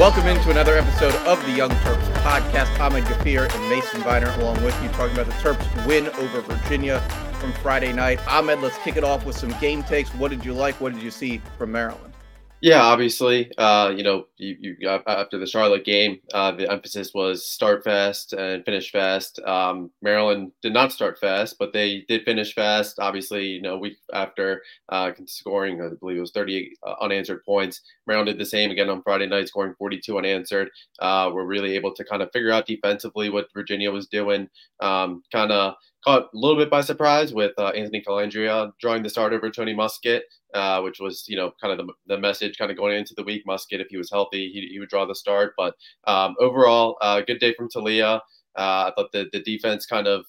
Welcome into another episode of the Young Terps podcast. Ahmed Gafir and Mason Viner along with you talking about the Terps win over Virginia from Friday night. Ahmed, let's kick it off with some game takes. What did you like? What did you see from Maryland? Yeah, obviously, uh, you know, you, you after the Charlotte game, uh, the emphasis was start fast and finish fast. Um, Maryland did not start fast, but they did finish fast. Obviously, you know, week after uh, scoring, I believe it was 38 uh, unanswered points. Maryland did the same again on Friday night, scoring 42 unanswered. Uh, we're really able to kind of figure out defensively what Virginia was doing. Um, kind of caught a little bit by surprise with uh, Anthony Colandrea drawing the start over Tony Muskett uh, which was you know kind of the, the message kind of going into the week. Muskett, if he was healthy, he, he would draw the start. But um, overall, uh, good day from Taulia. Uh, I thought the, the defense kind of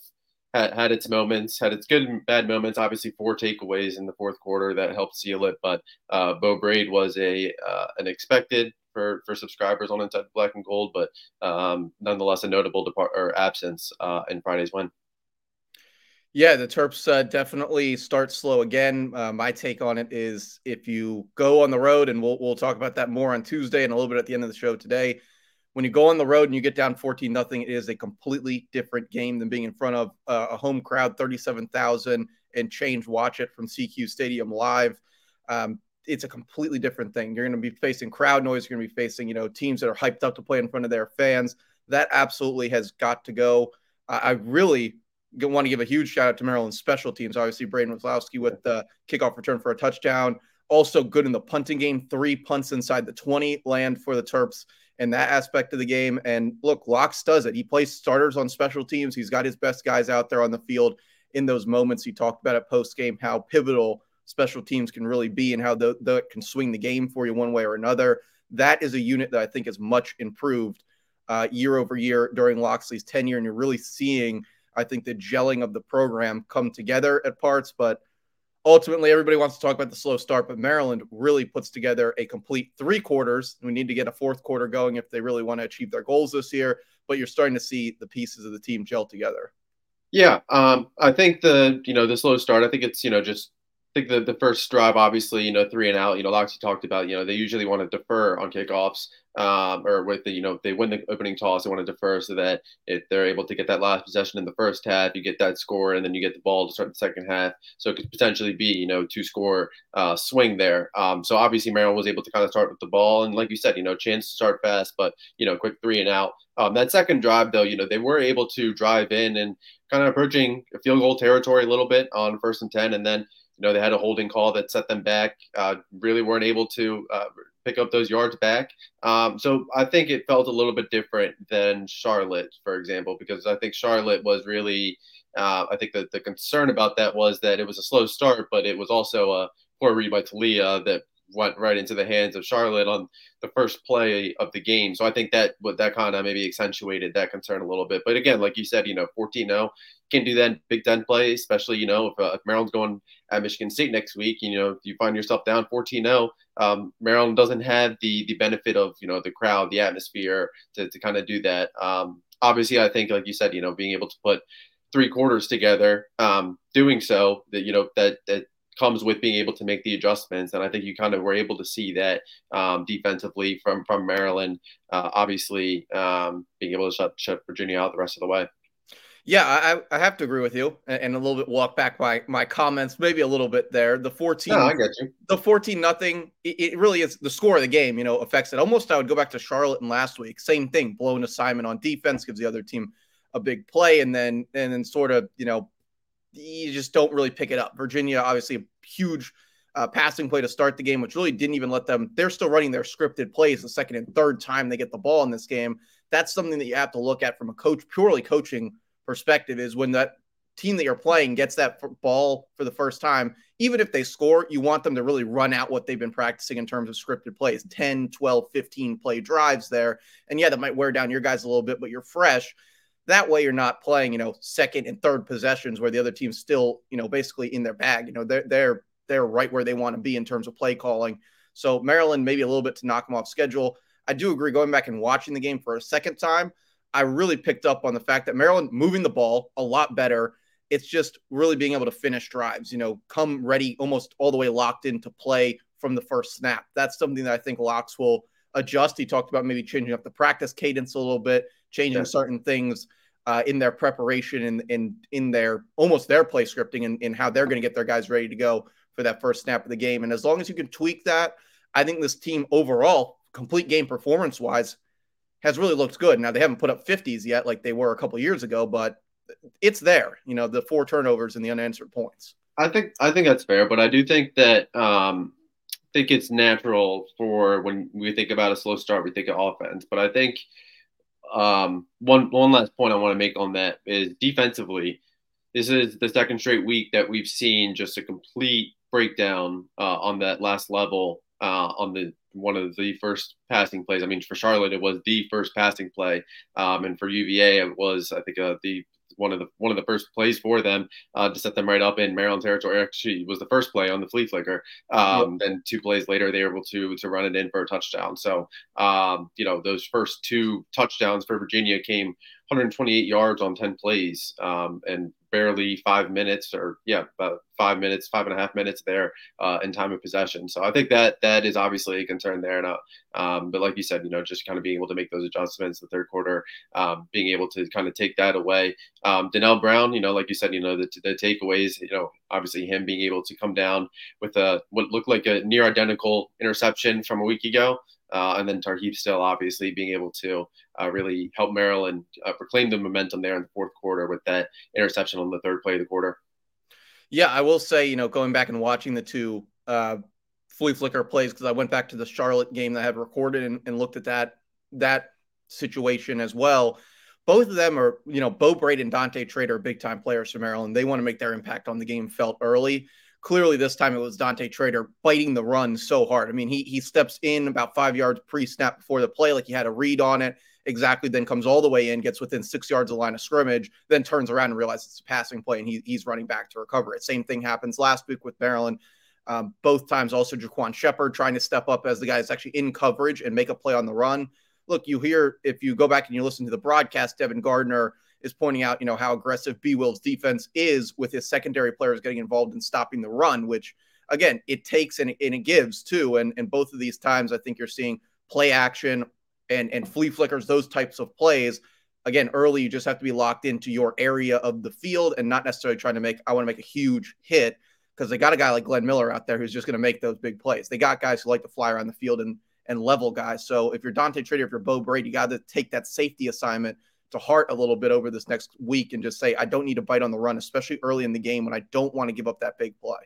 had, had its moments, had its good and bad moments. Obviously, four takeaways in the fourth quarter that helped seal it. But uh, Beau Brade was a uh, an expected for, for subscribers on Inside Black and Gold, but um, nonetheless a notable depart or absence uh, in Friday's win. Yeah, the Terps uh, definitely start slow again. Uh, my take on it is if you go on the road, and we'll we'll talk about that more on Tuesday and a little bit at the end of the show today. When you go on the road and you get down 14 nothing, it is a completely different game than being in front of uh, a home crowd, 37,000 and change. Watch it from SECU Stadium live. Um, it's a completely different thing. You're going to be facing crowd noise. You're going to be facing, you know, teams that are hyped up to play in front of their fans. That absolutely has got to go. I really want to give a huge shout out to Maryland's special teams. Obviously, Braden Wazlowski with the kickoff return for a touchdown. Also good in the punting game. Three punts inside the 20 land for the Terps in that aspect of the game. And look, Locks does it. He plays starters on special teams. He's got his best guys out there on the field in those moments. He talked about it post game how pivotal special teams can really be and how that can swing the game for you one way or another. That is a unit that I think is much improved uh, year over year during Locksley's tenure. And you're really seeing – I think the gelling of the program come together at parts, but ultimately everybody wants to talk about the slow start, but Maryland really puts together a complete three quarters. We need to get a fourth quarter going if they really want to achieve their goals this year, but you're starting to see the pieces of the team gel together. Yeah, um, I think the you know the slow start. I think it's you know just I think the, the first drive, obviously, you know, three and out, you know, Locksley talked about, you know, they usually want to defer on kickoffs um, or with the, you know, if they win the opening toss, they want to defer so that if they're able to get that last possession in the first half, you get that score and then you get the ball to start the second half. So it could potentially be, you know, two score uh, swing there. Um, so obviously Maryland was able to kind of start with the ball. And like you said, you know, chance to start fast, but, you know, quick three and out. Um, that second drive, though, you know, they were able to drive in and kind of approaching field goal territory a little bit on first and 10. And then, you know, they had a holding call that set them back. Uh, really weren't able to uh, pick up those yards back. Um, so I think it felt a little bit different than Charlotte, for example, because I think Charlotte was really. Uh, I think that the concern about that was that it was a slow start, but it was also a poor read by Taulia that went right into the hands of Charlotte on the first play of the game. So I think that what that kind of maybe accentuated that concern a little bit. But again, like you said, you know, 14-0 can do that Big Ten play, especially you know if, uh, if, Maryland's going at Michigan State next week. You know, if you find yourself down 14-0, um, Maryland doesn't have the the benefit of you know the crowd, the atmosphere to to kind of do that. Um, obviously, I think like you said, you know, being able to put three quarters together, um, doing so that you know that that comes with being able to make the adjustments. And I think you kind of were able to see that um, defensively from from Maryland. Uh, obviously, um, being able to shut, shut Virginia out the rest of the way. Yeah, I, I have to agree with you, and, a little bit walk back my my comments, maybe a little bit there. The fourteen, no, I get you. The fourteen nothing. It, really is the score of the game. You know, affects it. Almost, I would go back to Charlotte and last week. Same thing. Blown assignment on defense gives the other team a big play, and then and then sort of you know you just don't really pick it up. Virginia, obviously, a huge uh, passing play to start the game, which really didn't even let them. They're still running their scripted plays the second and third time they get the ball in this game. That's something that you have to look at from a coach, purely coaching perspective, is when that team that you're playing gets that ball for the first time, even if they score, you want them to really run out what they've been practicing in terms of scripted plays 10, 12, 15 play drives there. And yeah, that might wear down your guys a little bit, but you're fresh. That way, you're not playing, you know, second and third possessions where the other team's still, you know, basically in their bag. You know, they're they're they're right where they want to be in terms of play calling. So Maryland maybe a little bit to knock them off schedule. I do agree. Going back and watching the game for a second time, I really picked up on the fact that Maryland moving the ball a lot better. It's just really being able to finish drives. You know, come ready, almost all the way locked into play from the first snap. That's something that I think Locks will adjust. He talked about maybe changing up the practice cadence a little bit, changing yeah. certain things uh, in their preparation and in, in, in their almost their play scripting and, in how they're going to get their guys ready to go for that first snap of the game. And as long as you can tweak that, I think this team overall, complete game performance wise, has really looked good. Now they haven't put up 50s yet like they were a couple years ago, but it's there. You know, the four turnovers and the unanswered points. I think I think that's fair, but I do think that um, I think it's natural for when we think about a slow start, we think of offense. But I think um, one one last point I want to make on that is defensively. This is the second straight week that we've seen just a complete breakdown uh, on that last level uh, on the one of the first passing plays. I mean, for Charlotte, it was the first passing play, um, and for UVA, it was I think uh, the one of the one of the first plays for them uh, to set them right up in Maryland territory. Actually, was the first play on the flea flicker. Um, yep. Then two plays later, they were able to to run it in for a touchdown. So um, you know those first two touchdowns for Virginia came 128 yards on 10 plays, um, and barely five minutes or yeah, about five minutes, five and a half minutes there uh, in time of possession. So I think that that is obviously a concern there. Now, um, but like you said, you know, just kind of being able to make those adjustments the third quarter, um, being able to kind of take that away. Um, Brown, you know, like you said, you know, the, the takeaways, you know, obviously him being able to come down with a what looked like a near identical interception from a week ago. Uh, and then Tarheeb Still obviously being able to uh, really help Maryland uh, proclaim the momentum there in the fourth quarter with that interception on the third play of the quarter. Yeah, I will say, you know, going back and watching the two uh, flea flicker plays because I went back to the Charlotte game that I had recorded and, and looked at that that situation as well. Both of them are, you know, Beau Brade and Dante Trader are big time players for Maryland. They want to make their impact on the game felt early clearly this time it was Dante Trader biting the run so hard. I mean, he he steps in about five yards pre-snap before the play, like he had a read on it exactly, then comes all the way in, gets within six yards of line of scrimmage, then turns around and realizes it's a passing play and he, he's running back to recover it. Same thing happens last week with Maryland. Um, both times also Jaquan Sheppard trying to step up as the guy that's actually in coverage and make a play on the run. Look, you hear if you go back and you listen to the broadcast, Devin Gardner is pointing out, you know, how aggressive B Will's defense is with his secondary players getting involved in stopping the run, which again, it takes and, and it gives too. And, and both of these times, I think you're seeing play action and, and flea flickers, those types of plays. Again, early, you just have to be locked into your area of the field and not necessarily trying to make, I want to make a huge hit because they got a guy like Glenn Miller out there who's just going to make those big plays. They got guys who like to fly around the field and, and level guys. So if you're Dante Trader, if you're Beau Brade, you got to take that safety assignment to heart a little bit over this next week and just say, I don't need to bite on the run, especially early in the game when I don't want to give up that big play.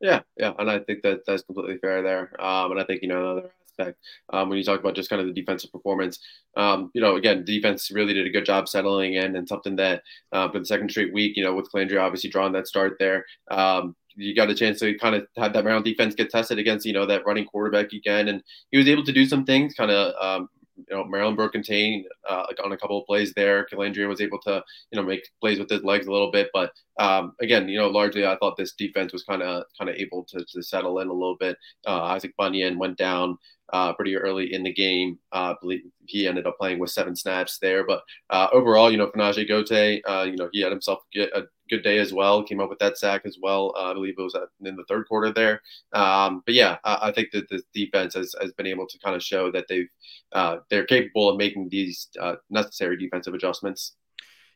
Yeah, yeah, and I think that that's completely fair there. Um, and I think you know another aspect um, when you talk about just kind of the defensive performance. Um, you know, again, defense really did a good job settling in, and something that uh, for the second straight week, you know, with Colandrea obviously drawing that start there. Um, you got a chance to kind of have that Maryland defense get tested against, you know, that running quarterback again. And he was able to do some things, kind of um, you know, Maryland broke contain uh, on a couple of plays there. Colandrea was able to, you know, make plays with his legs a little bit, but um, again, you know, largely I thought this defense was kind of kind of able to, to settle in a little bit. Uh, Isaac Bunyan went down uh, pretty early in the game. Uh, I believe he ended up playing with seven snaps there, but uh, overall, you know, Fa'Najae Gotay, uh, you know, he had himself get a good day as well. Came up with that sack as well. Uh, I believe it was in the third quarter there. Um, but yeah, I, I, think that the defense has, has been able to kind of show that they've uh, they're capable of making these uh, necessary defensive adjustments.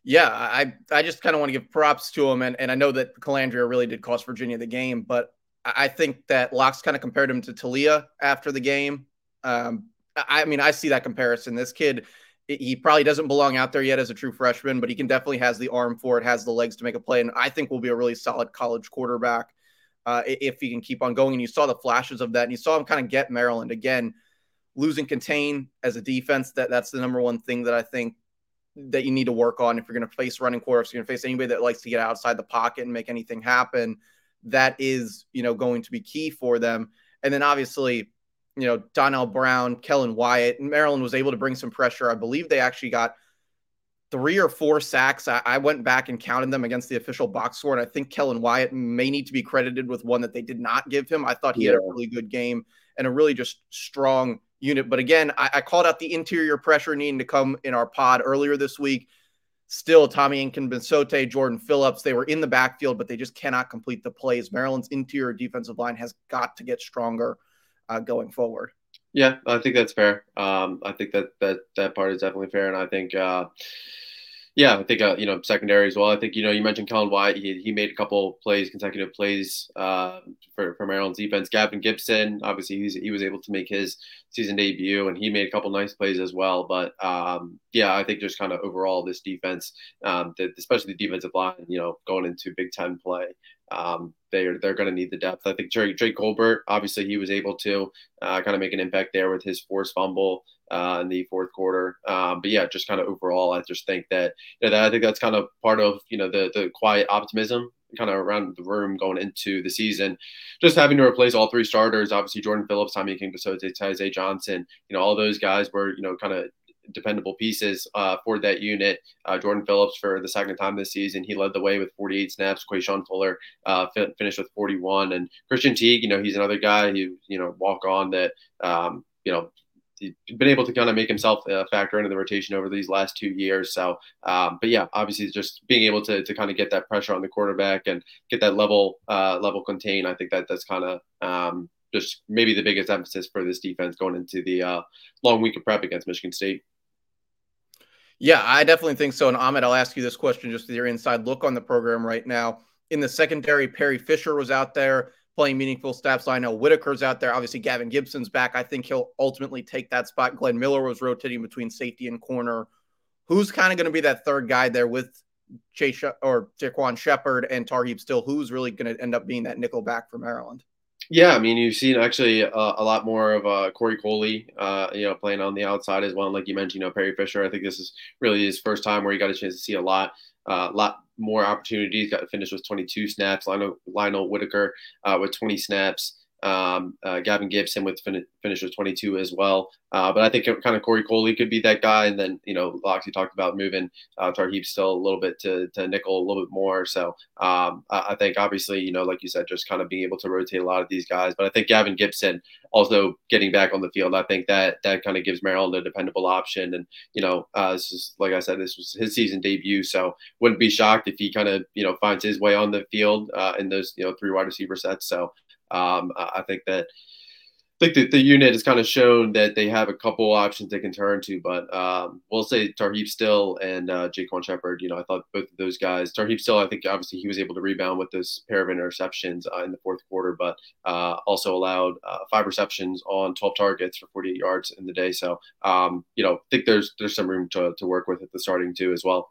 Yeah, I I just kind of want to give props to him, and, and I know that Colandrea really did cost Virginia the game, but I think that Locks kind of compared him to Taulia after the game. Um, I mean, I see that comparison. This kid he probably doesn't belong out there yet as a true freshman, but he can definitely has the arm for it, has the legs to make a play, and I think will be a really solid college quarterback uh, if he can keep on going. And you saw the flashes of that, and you saw him kind of get Maryland again, losing contain as a defense. That that's the number one thing that I think that you need to work on if you're going to face running quarterbacks, you're going to face anybody that likes to get outside the pocket and make anything happen. That is, you know, going to be key for them. And then obviously you know, Donnell Brown, Kellen Wyatt. And Maryland was able to bring some pressure. I believe they actually got three or four sacks. I, I, went back and counted them against the official box score, and I think Kellen Wyatt may need to be credited with one that they did not give him. I thought he yeah. had a really good game and a really just strong unit. But again, I, I, called out the interior pressure needing to come in our pod earlier this week. Still, Tommy Akinmbensotey, Jordan Phillips, they were in the backfield, but they just cannot complete the plays. Maryland's interior defensive line has got to get stronger uh, going forward. Yeah, I think that's fair. Um, I think that that that part is definitely fair, and I think. Uh, yeah, I think uh, you know secondary as well. I think you know you mentioned Kellen Wyatt. He, he made a couple plays, consecutive plays uh, for for Maryland's defense. Gavin Gibson, obviously he's, he was able to make his season debut, and he made a couple nice plays as well. But um, yeah, I think just kind of overall this defense, um, the, especially the defensive line, you know, going into Big Ten play, um, they're they're going to need the depth. I think Drake, Drake Colbert, obviously, he was able to uh, kind of make an impact there with his forced fumble uh, in the fourth quarter. Um, but yeah, just kind of overall, I just think that you know that I think that's kind of part of you know the the quiet optimism kind of around the room going into the season. Just having to replace all three starters, obviously Jordan Phillips, Tommy King, Tyzay Johnson, you know, all those guys were, you know, kind of dependable pieces uh, for that unit. Uh, Jordan Phillips for the second time this season, he led the way with 48 snaps. Quashon Fuller uh, finished with 41, and Christian Teague, you know, he's another guy who you know walk on that um, you know he's been able to kind of make himself a factor into the rotation over these last two years. So, um, but yeah, obviously just being able to, to kind of get that pressure on the quarterback and get that level uh, level contain. I think that that's kind of um, just maybe the biggest emphasis for this defense going into the uh, long week of prep against Michigan State. Yeah, I definitely think so. And Ahmed, I'll ask you this question just with your inside look on the program right now. In the secondary, Perry Fisher was out there playing meaningful snaps. I know Whitaker's out there. Obviously, Gavin Gibson's back. I think he'll ultimately take that spot. Glenn Miller was rotating between safety and corner. Who's kind of going to be that third guy there with Chase or Jaquan Sheppard and Tarheeb Still? Who's really going to end up being that nickel back for Maryland? Yeah, I mean, you've seen actually a, a lot more of uh, Corey Coley, uh, you know, playing on the outside as well. And like you mentioned, you know, Perry Fisher. I think this is really his first time where he got a chance to see a lot, a uh, lot more opportunities. Got to finish with 22 snaps. Lionel, Lionel Whitaker uh, with 20 snaps. Um, uh, Gavin Gibson with fin- finish with 22 as well. Uh, but I think kind of Corey Coley could be that guy. And then, you know, Locksley talked about moving uh, Tarheeb Still a little bit to, to nickel a little bit more. So um, I, I, think obviously, you know, like you said, just kind of being able to rotate a lot of these guys. But I think Gavin Gibson also getting back on the field, I think that that kind of gives Maryland a dependable option. And, you know, uh, this is, like I said, this was his season debut. So wouldn't be shocked if he kind of, you know, finds his way on the field uh, in those, you know, three wide receiver sets. So um, I think that I think that the unit has kind of shown that they have a couple options they can turn to, but um, we'll say Tarheeb Still and uh, Jaquan Sheppard. You know, I thought both of those guys. Tarheeb Still, I think obviously he was able to rebound with this pair of interceptions uh, in the fourth quarter, but uh, also allowed uh, five receptions on 12 targets for 48 yards in the day. So, um, you know, I think there's there's some room to, to work with at the starting too as well.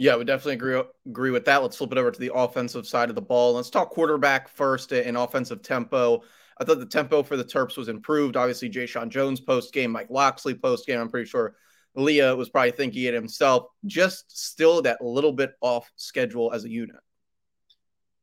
Yeah, we definitely agree agree with that. Let's flip it over to the offensive side of the ball. Let's talk quarterback first in offensive tempo. I thought the tempo for the Terps was improved. Obviously, Jeshaun Jones post game, Mike Locksley post game. I'm pretty sure Leah was probably thinking it himself. Just still that little bit off schedule as a unit.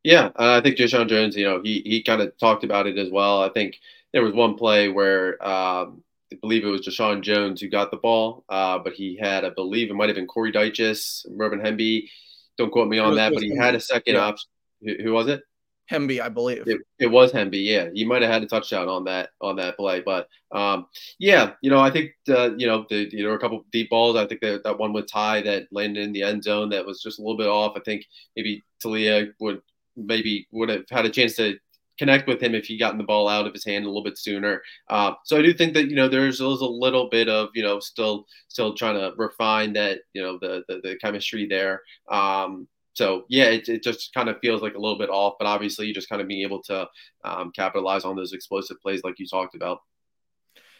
Yeah, uh, I think Jeshaun Jones, you know, he he kind of talked about it as well. I think there was one play where um, I believe it was Jeshaun Jones who got the ball, uh, but he had, I believe it might have been Corey Dyches, Mervin Hemby. Don't quote me on that, but he Hemby. had a second yeah. option. Who, who, was it? Hemby, I believe. It, it, was Hemby. Yeah, he might have had a touchdown on that on that play, but um, yeah, you know, I think uh, you know the, you know a couple deep balls. I think that that one with Tai that landed in the end zone that was just a little bit off. I think maybe Taulia would maybe would have had a chance to connect with him if he gotten the ball out of his hand a little bit sooner. Uh, so I do think that you know there's, there's a little bit of you know still still trying to refine that you know the the, the chemistry there. Um, so yeah, it, it just kind of feels like a little bit off, but obviously you just kind of being able to um, capitalize on those explosive plays like you talked about.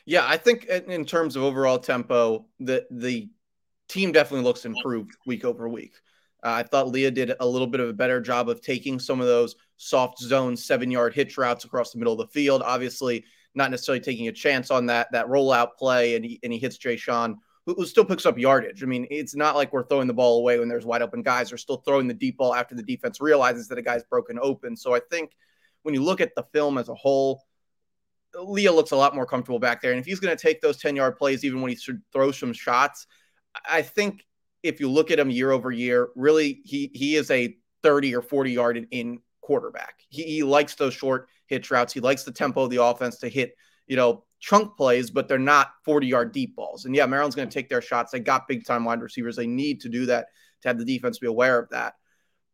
Yeah, I think in terms of overall tempo, the the team definitely looks improved week over week. Uh, I thought Leah did a little bit of a better job of taking some of those soft zone seven yard hitch routes across the middle of the field. Obviously, not necessarily taking a chance on that that rollout play, and he and he hits Jeshaun, who, who still picks up yardage. I mean, it's not like we're throwing the ball away when there's wide open guys. They're still throwing the deep ball after the defense realizes that a guy's broken open. So I think when you look at the film as a whole, Leah looks a lot more comfortable back there. And if he's going to take those 10 yard plays, even when he throws some shots, I think if you look at him year over year, really he he is a 30 or 40 yard in quarterback. He, he likes those short hitch routes. He likes the tempo of the offense to hit, you know, chunk plays, but they're not 40 yard deep balls. And yeah, Maryland's going to take their shots. They got big time wide receivers. They need to do that to have the defense be aware of that.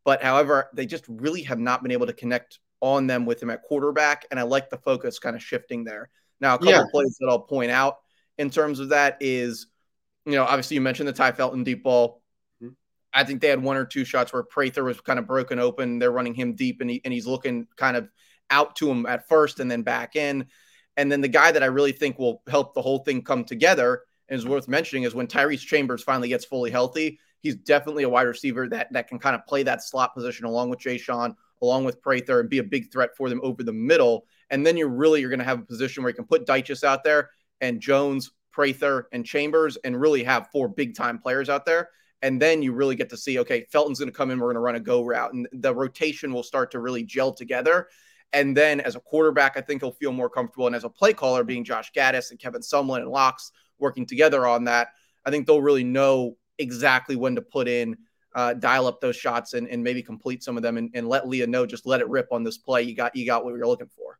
But however, they just really have not been able to connect on them with him at quarterback. And I like the focus kind of shifting there. Now, a couple yeah. plays that I'll point out in terms of that is, you know, obviously you mentioned the Tai Felton deep ball. I think they had one or two shots where Prather was kind of broken open. They're running him deep and, he, and he's looking kind of out to him at first and then back in. And then the guy that I really think will help the whole thing come together and is worth mentioning is when Tyrese Chambers finally gets fully healthy. He's definitely a wide receiver that that can kind of play that slot position along with Jeshaun, along with Prather, and be a big threat for them over the middle. And then you're really you're going to have a position where you can put Dyches out there and Jones, Prather, and Chambers, and really have four big time players out there. And then you really get to see, okay, Felton's going to come in. We're going to run a go route, and the rotation will start to really gel together. And then as a quarterback, I think he'll feel more comfortable. And as a play caller, being Josh Gattis and Kevin Sumlin and Locks working together on that, I think they'll really know exactly when to put in, uh, dial up those shots and, and maybe complete some of them and, and let Leah know, just let it rip on this play. You got you got what you're looking for.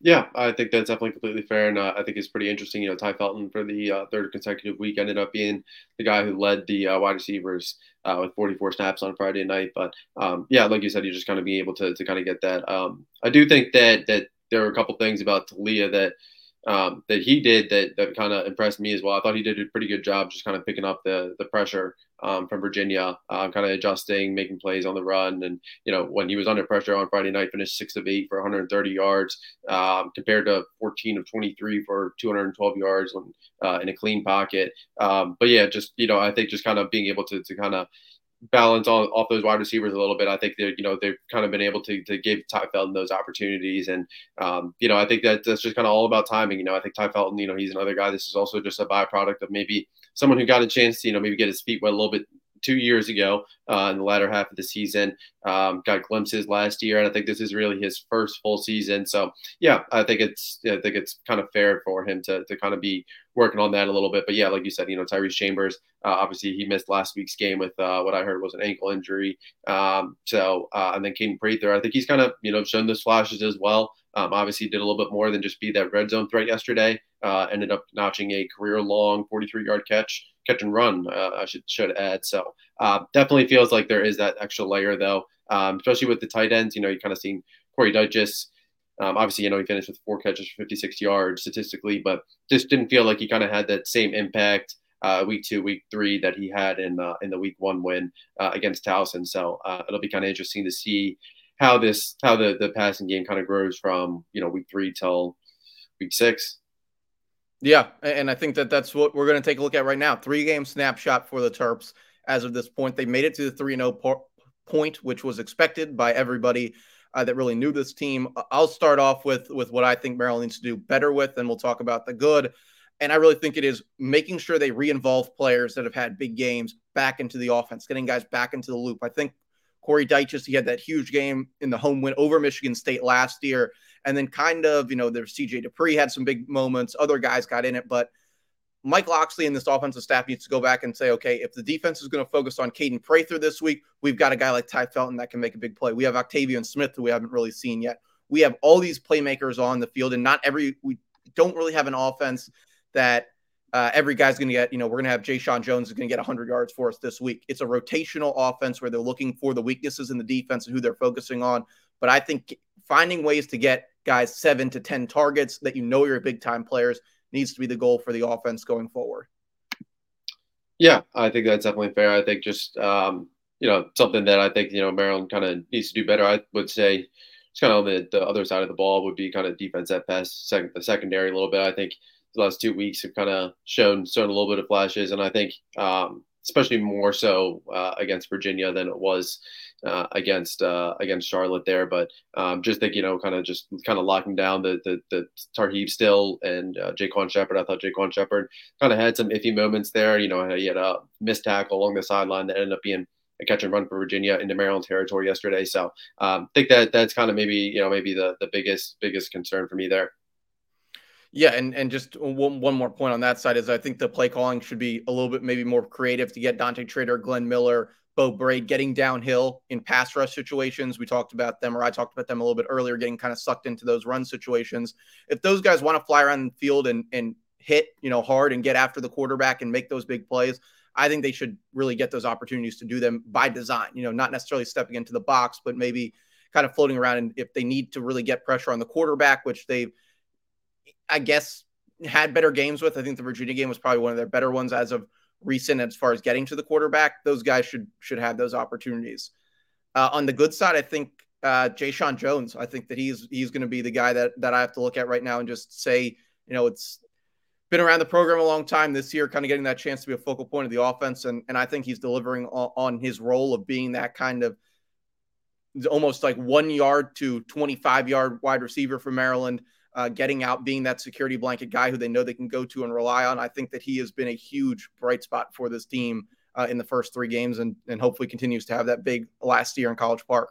Yeah, I think that's definitely completely fair, and uh, I think it's pretty interesting. You know, Tai Felton for the uh, third consecutive week ended up being the guy who led the uh, wide receivers uh, with 44 snaps on Friday night. But um, yeah, like you said, you just kind of be able to to kind of get that. Um, I do think that that there are a couple things about Taulia that um, that he did that that kind of impressed me as well. I thought he did a pretty good job just kind of picking up the the pressure um, from Virginia, uh, kind of adjusting, making plays on the run. And, you know, when he was under pressure on Friday night, finished six of eight for 130 yards um, compared to 14 of 23 for 212 yards when, uh, in a clean pocket. Um, but yeah, just, you know, I think just kind of being able to, to kind of balance on, off those wide receivers a little bit. I think that you know they've kind of been able to, to give Tai Felton those opportunities, and um, you know I think that that's just kind of all about timing. You know I think Tai Felton, you know he's another guy. This is also just a byproduct of maybe someone who got a chance to, you know, maybe get his feet wet a little bit two years ago uh, in the latter half of the season. Um, got glimpses last year, and I think this is really his first full season. So yeah, I think it's I think it's kind of fair for him to to kind of be working on that a little bit. But yeah, like you said, you know, Tyrese Chambers, uh, obviously he missed last week's game with uh, what I heard was an ankle injury. Um, so uh, and then Kaden Prather, I think he's kind of you know shown those flashes as well. Um, obviously, did a little bit more than just be that red zone threat yesterday. Uh, ended up notching a career long 43 yard catch, catch and run. Uh, I should should add. So uh, definitely feels like there is that extra layer though, um, especially with the tight ends. You know, you kind of seen Corey Dyches. Um, obviously, you know, he finished with four catches for 56 yards statistically, but just didn't feel like he kind of had that same impact uh, week two, week three that he had in uh, in the week one win uh, against Towson. So uh, it'll be kind of interesting to see how this how the the passing game kind of grows from you know week three till week six. Yeah, and I think that that's what we're going to take a look at right now. Three game snapshot for the Terps as of this point. They made it to the three and zero oh point, which was expected by everybody uh, that really knew this team. I'll start off with with what I think Maryland needs to do better with, and we'll talk about the good. And I really think it is making sure they re-involve players that have had big games back into the offense, getting guys back into the loop. I think Corey Dyches, he had that huge game in the home win over Michigan State last year. And then kind of, you know, there's CJ Dippre had some big moments. Other guys got in it, but Mike Locksley and this offensive staff needs to go back and say, okay, if the defense is going to focus on Kaden Prather this week, we've got a guy like Tai Felton that can make a big play. We have Octavian Smith, who we haven't really seen yet. We have all these playmakers on the field, and not every we don't really have an offense that uh, every guy's going to get, you know, we're going to have Jeshaun Jones is going to get 100 yards for us this week. It's a rotational offense where they're looking for the weaknesses in the defense and who they're focusing on. But I think finding ways to get guys seven to 10 targets that you know you're big time players needs to be the goal for the offense going forward. Yeah, I think that's definitely fair. I think just, um, you know, something that I think, you know, Maryland kind of needs to do better. I would say it's kind of on the, the other side of the ball would be kind of defense at best, second, the secondary a little bit. I think the last two weeks have kind of shown shown a little bit of flashes, and I think um, especially more so uh, against Virginia than it was uh, against uh, against Charlotte there. But um, just think, you know, kind of just kind of locking down the the, the Tarheeb Still and uh, Jaquan Sheppard. I thought Jaquan Sheppard kind of had some iffy moments there. You know, he had a missed tackle along the sideline that ended up being a catch and run for Virginia into Maryland territory yesterday. So um, I think that that's kind of maybe you know maybe the the biggest biggest concern for me there. Yeah, and and just one, one more point on that side is I think the play calling should be a little bit maybe more creative to get Dante Trader, Glenn Miller, Beau Brade getting downhill in pass rush situations. We talked about them, or I talked about them a little bit earlier, getting kind of sucked into those run situations. If those guys want to fly around the field and and hit, you know, hard and get after the quarterback and make those big plays, I think they should really get those opportunities to do them by design. You know, not necessarily stepping into the box, but maybe kind of floating around. And if they need to really get pressure on the quarterback, which they've I guess, had better games with. I think the Virginia game was probably one of their better ones as of recent as far as getting to the quarterback. Those guys should should have those opportunities. Uh, on the good side, I think uh, Jeshaun Jones. I think that he's he's going to be the guy that that I have to look at right now and just say, you know, it's been around the program a long time this year, kind of getting that chance to be a focal point of the offense, and and I think he's delivering on, on his role of being that kind of almost like one yard to 25 yard wide receiver for Maryland, uh, getting out, being that security blanket guy who they know they can go to and rely on. I think that he has been a huge bright spot for this team uh, in the first three games and, and hopefully continues to have that big last year in College Park.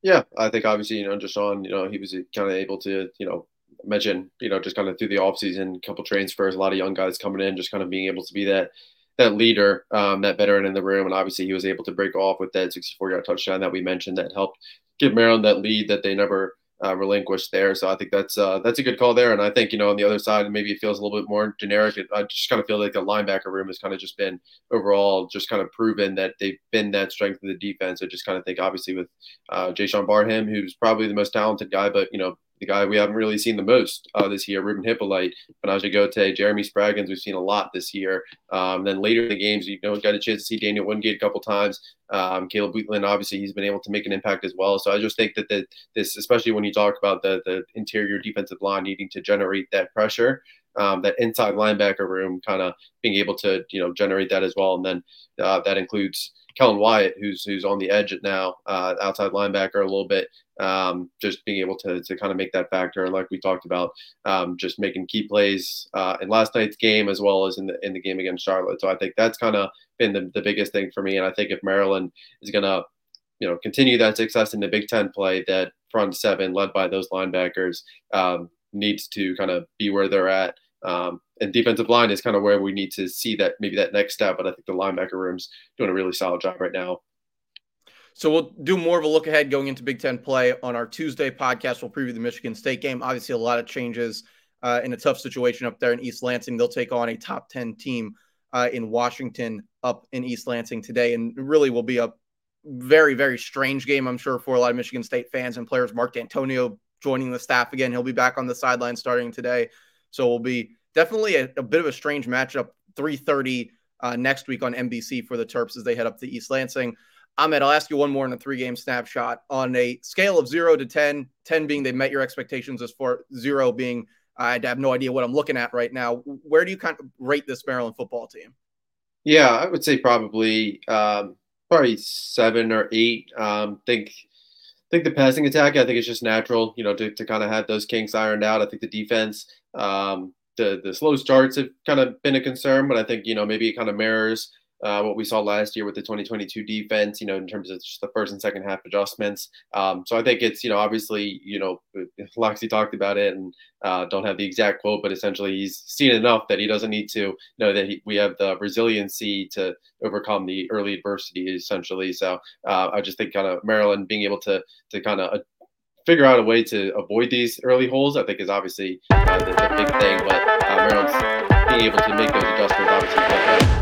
Yeah, I think obviously, you know, Jeshaun, you know, he was kind of able to, you know, mention, you know, just kind of through the offseason, a couple transfers, a lot of young guys coming in, just kind of being able to be that that leader, um, that veteran in the room, and obviously he was able to break off with that 64-yard touchdown that we mentioned that helped give Maryland that lead that they never uh, relinquished there. So I think that's uh, that's a good call there. And I think you know on the other side, maybe it feels a little bit more generic. I just kind of feel like the linebacker room has kind of just been overall just kind of proven that they've been that strength of the defense. I just kind of think obviously with uh, Jaishawn Barham, who's probably the most talented guy, but you know the guy we haven't really seen the most uh, this year, Ruben Hyppolite, Fa'Najae Gotay, Jeremy Spraggins, we've seen a lot this year. Um, then later in the games, you know, got a chance to see Daniel Wingate a couple times. Um, Caleb Wheatland, obviously, he's been able to make an impact as well. So I just think that the, this, especially when you talk about the, the interior defensive line needing to generate that pressure, um, that inside linebacker room kind of being able to, you know, generate that as well. And then uh, that includes Kellen Wyatt, who's who's on the edge now, uh, outside linebacker a little bit, um, just being able to, to kind of make that factor. And like we talked about, um, just making key plays uh, in last night's game as well as in the in the game against Charlotte. So I think that's kind of been the, the biggest thing for me. And I think if Maryland is going to, you know, continue that success in the Big Ten play, that front seven led by those linebackers um, needs to kind of be where they're at. Um, and defensive line is kind of where we need to see that maybe that next step. But I think the linebacker room's doing a really solid job right now. So we'll do more of a look ahead going into Big Ten play on our Tuesday podcast. We'll preview the Michigan State game. Obviously, a lot of changes uh, in a tough situation up there in East Lansing. They'll take on a top 10 team uh, in Washington up in East Lansing today, and really will be a very, very strange game, I'm sure, for a lot of Michigan State fans and players. Mark Dantonio joining the staff again. He'll be back on the sideline starting today. So we'll be definitely a, a bit of a strange matchup. 3:30 uh, next week on NBC for the Terps as they head up to East Lansing. Ahmed, I'll ask you one more in a three-game snapshot on a scale of zero to 10, 10 being they met your expectations as far zero being I have no idea what I'm looking at right now. Where do you kind of rate this Maryland football team? Yeah, I would say probably um, probably seven or eight. Um, think think the passing attack. I think it's just natural, you know, to, to kind of have those kinks ironed out. I think the defense um, the the slow starts have kind of been a concern, but I think you know maybe it kind of mirrors uh, what we saw last year with the 2022 defense. You know, in terms of just the first and second half adjustments. Um, so I think it's you know obviously you know Locksley talked about it and uh, don't have the exact quote, but essentially he's seen enough that he doesn't need to know that he, we have the resiliency to overcome the early adversity essentially. So uh, I just think kind of Maryland being able to to kind of figure out a way to avoid these early holes, I think is obviously uh, the, the, big thing. But uh, Maryland's being able to make those adjustments, obviously.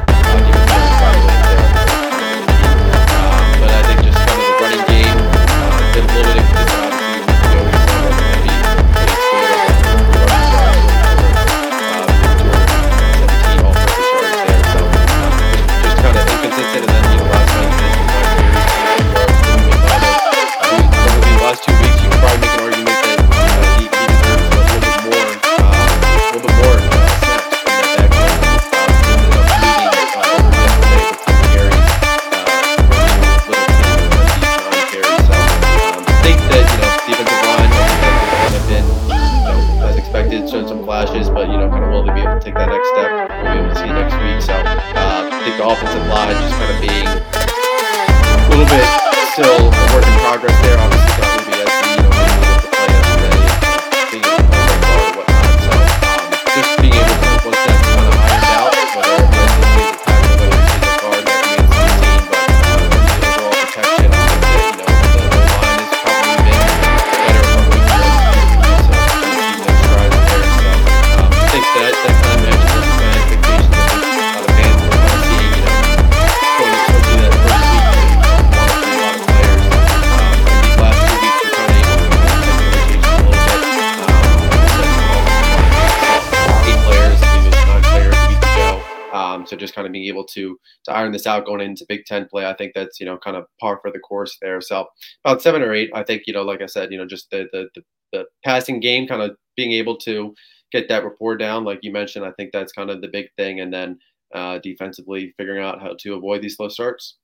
This out going into Big Ten play, I think that's you know kind of par for the course there. So about seven or eight, I think you know, like I said, you know, just the the the, the passing game, kind of being able to get that rapport down, like you mentioned, I think that's kind of the big thing, and then uh, defensively figuring out how to avoid these slow starts.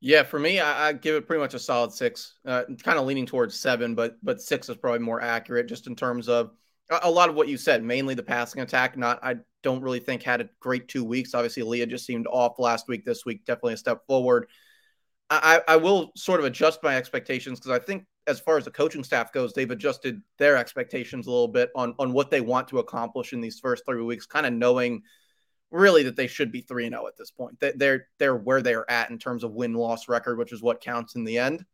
Yeah, for me, I, I, give it pretty much a solid six. Uh, kind of leaning towards seven, but but six is probably more accurate, just in terms of a, lot of what you said. Mainly the passing attack. Not, I don't really think had a great two weeks. Obviously, Leah just seemed off last week. This week, definitely a step forward. I, I will sort of adjust my expectations because I think as far as the coaching staff goes, they've adjusted their expectations a little bit on on what they want to accomplish in these first three weeks, kind of knowing really that they should be 3 and 0 at this point. That They're they're where they're at in terms of win loss record, which is what counts in the end.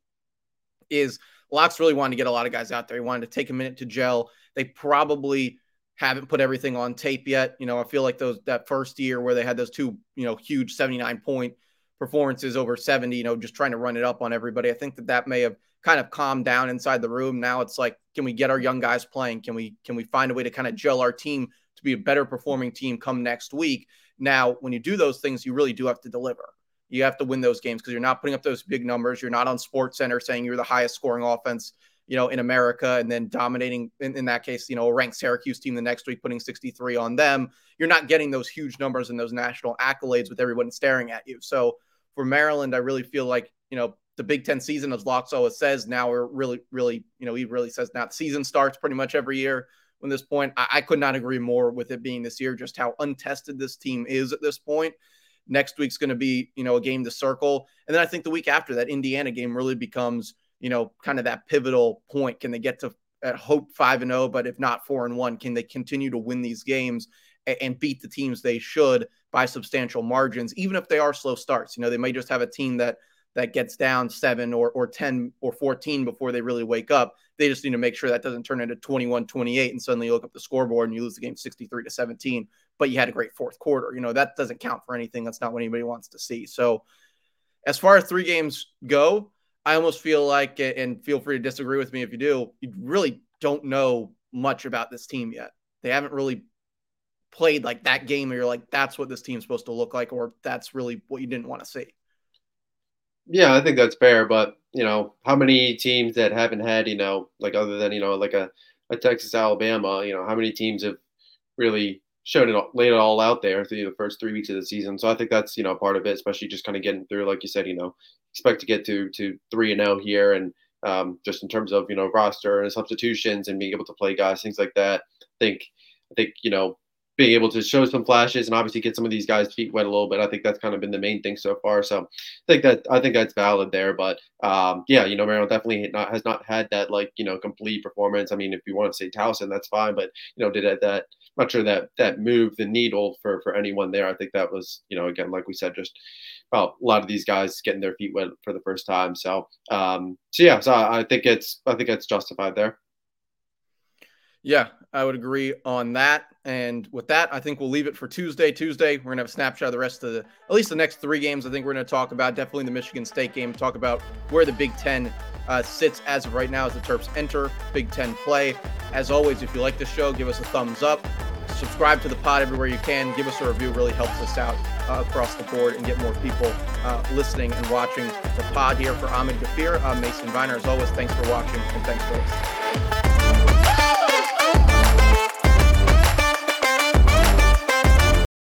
Is Locks really wanted to get a lot of guys out there. He wanted to take a minute to gel. They probably haven't put everything on tape yet. You know, I feel like those that first year where they had those two, you know, huge 79 point performances over 70, you know, just trying to run it up on everybody. I think that that may have kind of calmed down inside the room. Now it's like, can we get our young guys playing? Can we can we find a way to kind of gel our team to be a better performing team come next week. Now, when you do those things, you really do have to deliver. You have to win those games because you're not putting up those big numbers. You're not on Sports Center saying you're the highest scoring offense, you know, in America, and then dominating in, in that case, you know, a ranked Syracuse team the next week, putting 63 on them. You're not getting those huge numbers and those national accolades with everyone staring at you. So for Maryland, I really feel like you know the Big Ten season, as Locks always says, now we're really, really, you know, he really says now the season starts pretty much every year When this point. I, I could not agree more with it being this year, just how untested this team is at this point. Next week's going to be, you know, a game to circle. And then I think the week after that Indiana game really becomes, you know, kind of that pivotal point. Can they get to at hope 5 and 0, but if not 4 and 1, can they continue to win these games and, and beat the teams they should by substantial margins even if they are slow starts. You know, they may just have a team that that gets down 7 or or 10 or 14 before they really wake up. They just need to make sure that doesn't turn into 21 28 and suddenly you look up the scoreboard and you lose the game 63 to 17, but you had a great fourth quarter. You know, that doesn't count for anything. That's not what anybody wants to see. So, as far as three games go, I almost feel like, and feel free to disagree with me if you do, you really don't know much about this team yet. They haven't really played like that game where you're like, that's what this team's supposed to look like, or that's really what you didn't want to see. Yeah, I think that's fair. But you know, how many teams that haven't had, you know, like other than you know, like a, a Texas, Alabama, you know, how many teams have really shown it, laid it all out there through the first three weeks of the season? So I think that's you know part of it, especially just kind of getting through, like you said, you know, expect to get to to three and zero oh here, and um, just in terms of you know roster and substitutions and being able to play guys, things like that. I think I think you know being able to show some flashes and obviously get some of these guys' feet wet a little bit. I think that's kind of been the main thing so far. So I think that I think that's valid there. But um, yeah, you know, Maryland definitely not, has not had that like you know complete performance. I mean, if you want to say Towson, that's fine. But you know, did that that not sure that that moved the needle for for anyone there. I think that was you know again like we said just well, a lot of these guys getting their feet wet for the first time. So um, so yeah, so I, I think it's I think it's justified there. Yeah, I would agree on that. And with that, I think we'll leave it for Tuesday. Tuesday, we're going to have a snapshot of the rest of the, at least the next three games. I think we're going to talk about definitely the Michigan State game, talk about where the Big Ten uh, sits as of right now as the Terps enter Big Ten play. As always, if you like the show, give us a thumbs up. Subscribe to the pod everywhere you can. Give us a review, really helps us out uh, across the board and get more people uh, listening and watching the pod here. For Ahmed Gafir, I'm Mason Viner. As always, thanks for watching and thanks for listening.